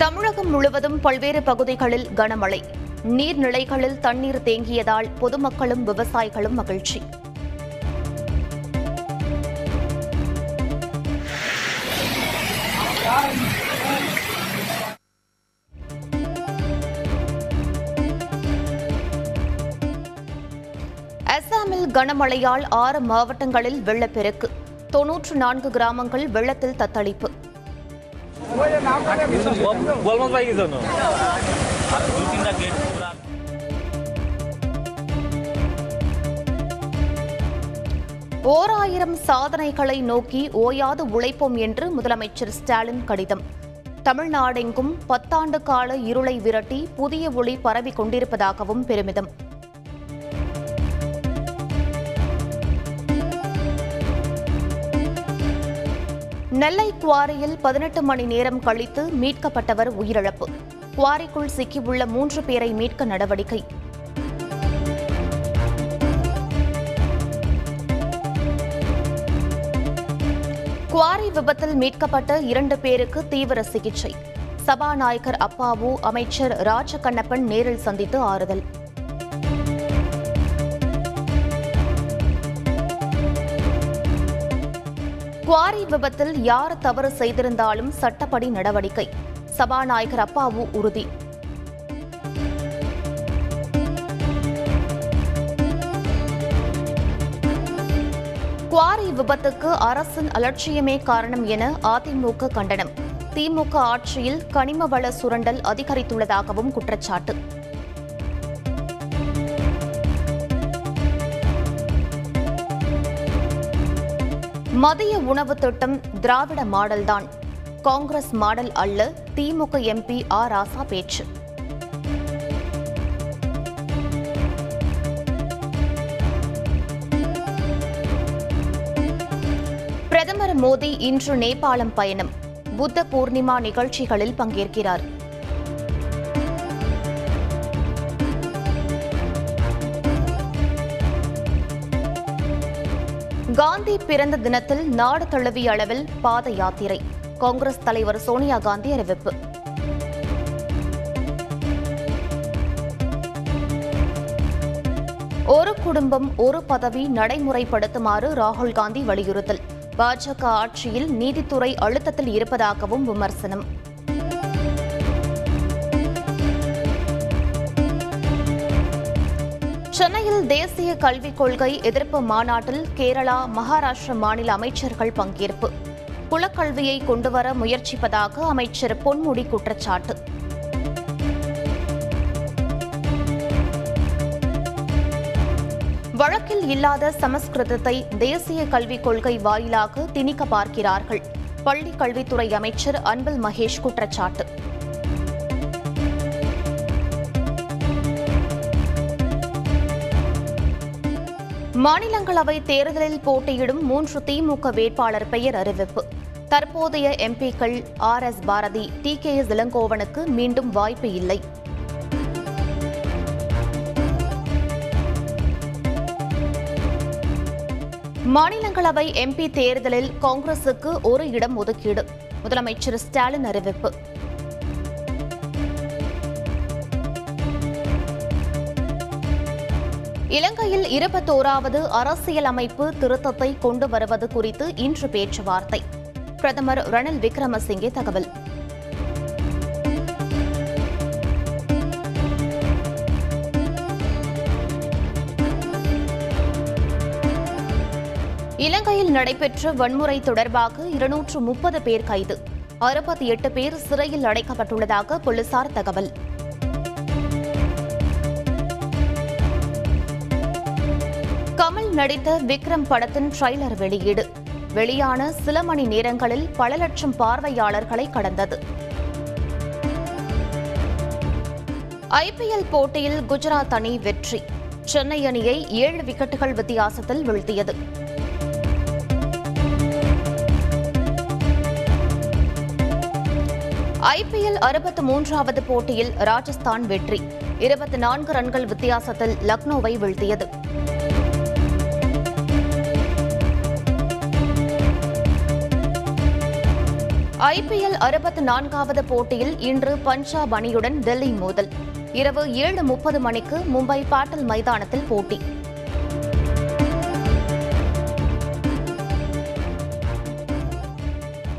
தமிழகம் முழுவதும் பல்வேறு பகுதிகளில் கனமழை. நீர்நிலைகளில் தண்ணீர் தேங்கியதால் பொதுமக்களும் விவசாயிகளும் மகிழ்ச்சி. அசாமில் கனமழையால் ஆறு மாவட்டங்களில் வெள்ளப்பெருக்கு. தொன்னூற்று நான்கு கிராமங்கள் வெள்ளத்தில் தத்தளிப்பு. বলমত পাই গেছে আর দু তিনটা গেট পুরা ஓர் ஆயிரம் சாதனைகளை நோக்கி ஓயாது உழைப்போம் என்று முதலமைச்சர் ஸ்டாலின் கடிதம் தமிழ்நாடெங்கும் பத்தாண்டு கால இருளை விரட்டி புதிய ஒளி பரவிக் கொண்டிருப்பதாகவும் பெருமிதம் நெல்லை குவாரியில் பதினெட்டு மணி நேரம் கழித்து மீட்கப்பட்டவர் உயிரிழப்பு. குவாரிக்குள் சிக்கியுள்ள மூன்று பேரை மீட்க நடவடிக்கை. குவாரி விபத்தில் மீட்கப்பட்ட இரண்டு பேருக்கு தீவிர சிகிச்சை. சபாநாயகர் அப்பாவு அமைச்சர் ராஜகண்ணப்பன் நேரில் சந்தித்து ஆறுதல். குவாரி விபத்தில் யார் தவறு செய்திருந்தாலும் சட்டப்படி நடவடிக்கை. சபாநாயகர் அப்பாவு உறுதி. குவாரி விபத்துக்கு அரசின் அலட்சியமே காரணம் என அதிமுக கண்டனம். திமுக ஆட்சியில் கனிம வள சுரண்டல் அதிகரித்துள்ளதாகவும் குற்றச்சாட்டு. மதிய உணவு திட்டம் திராவிட மாடல்தான். காங்கிரஸ் மாடல் அல்ல திமுக எம்பி ஆ ராசா பேச்சு. பிரதமர் மோடி இன்று நேபாளம் பயணம். புத்த பூர்ணிமா நிகழ்ச்சிகளில் பங்கேற்கிறார். காந்தி பிறந்த தினத்தில் நாடு தழுவிய அளவில் பாத யாத்திரை. காங்கிரஸ் தலைவர் சோனியா காந்தி அறிவிப்பு. ஒரு குடும்பம் ஒரு பதவி நடைமுறைப்படுத்துமாறு ராகுல் காந்தி வலியுறுத்தல். பாஜக ஆட்சியில் நீதித்துறை அழுத்தத்தில் இருப்பதாகவும் விமர்சனம். சென்னையில் தேசிய கல்விக் கொள்கை எதிர்ப்பு மாநாட்டில் கேரளா மகாராஷ்டிர மாநில அமைச்சர்கள் பங்கேற்பு. குலக்கல்வியை கொண்டுவர முயற்சிப்பதாக அமைச்சர் பொன்முடி குற்றச்சாட்டு. வழக்கில் இல்லாத சமஸ்கிருதத்தை தேசிய கல்விக் கொள்கை வாயிலாக திணிக்க பார்க்கிறார்கள். பள்ளி கல்வித்துறை அமைச்சர் அன்பில் மகேஷ் குற்றச்சாட்டு. மாநிலங்களவை தேர்தலில் போட்டியிடும் மூன்று திமுக வேட்பாளர் பெயர் அறிவிப்பு. தற்போதைய எம்பிக்கள் R S Bharathi T K S இளங்கோவனுக்கு மீண்டும் வாய்ப்பு இல்லை. மாநிலங்களவை எம்பி தேர்தலில் காங்கிரசுக்கு ஒரு இடம் ஒதுக்கீடு. முதலமைச்சர் ஸ்டாலின் அறிவிப்பு. இலங்கையில் இருபத்தோராவது அரசியலமைப்பு திருத்தத்தை கொண்டு வருவது குறித்து இன்று பேச்சுவார்த்தை. பிரதமர் ரணில் விக்ரமசிங்கே தகவல். இலங்கையில் நடைபெற்ற வன்முறை தொடர்பாக இருநூற்று முப்பது பேர் கைது. அறுபத்தி எட்டு பேர் சிறையில் அடைக்கப்பட்டுள்ளதாக போலீசார் தகவல். கமல் நடித்த விக்ரம் படத்தின் ட்ரைலர் வெளியீடு. வெளியான சில மணி நேரங்களில் பல லட்சம் பார்வையாளர்களை கடந்தது. ஐபிஎல் போட்டியில் குஜராத் அணி வெற்றி. சென்னை அணியை ஏழு விக்கெட்டுகள் வித்தியாசத்தில் வீழ்த்தியது. ஐபிஎல் அறுபத்து மூன்றாவது போட்டியில் ராஜஸ்தான் வெற்றி. இருபத்தி நான்கு ரன்கள் வித்தியாசத்தில் லக்னோவை வீழ்த்தியது. ஐபிஎல் அறுபத்தி நான்காவது போட்டியில் இன்று பஞ்சாப் அணியுடன் டெல்லி மோதல். இரவு ஏழு முப்பது மணிக்கு மும்பை பாட்டல் மைதானத்தில் போட்டி.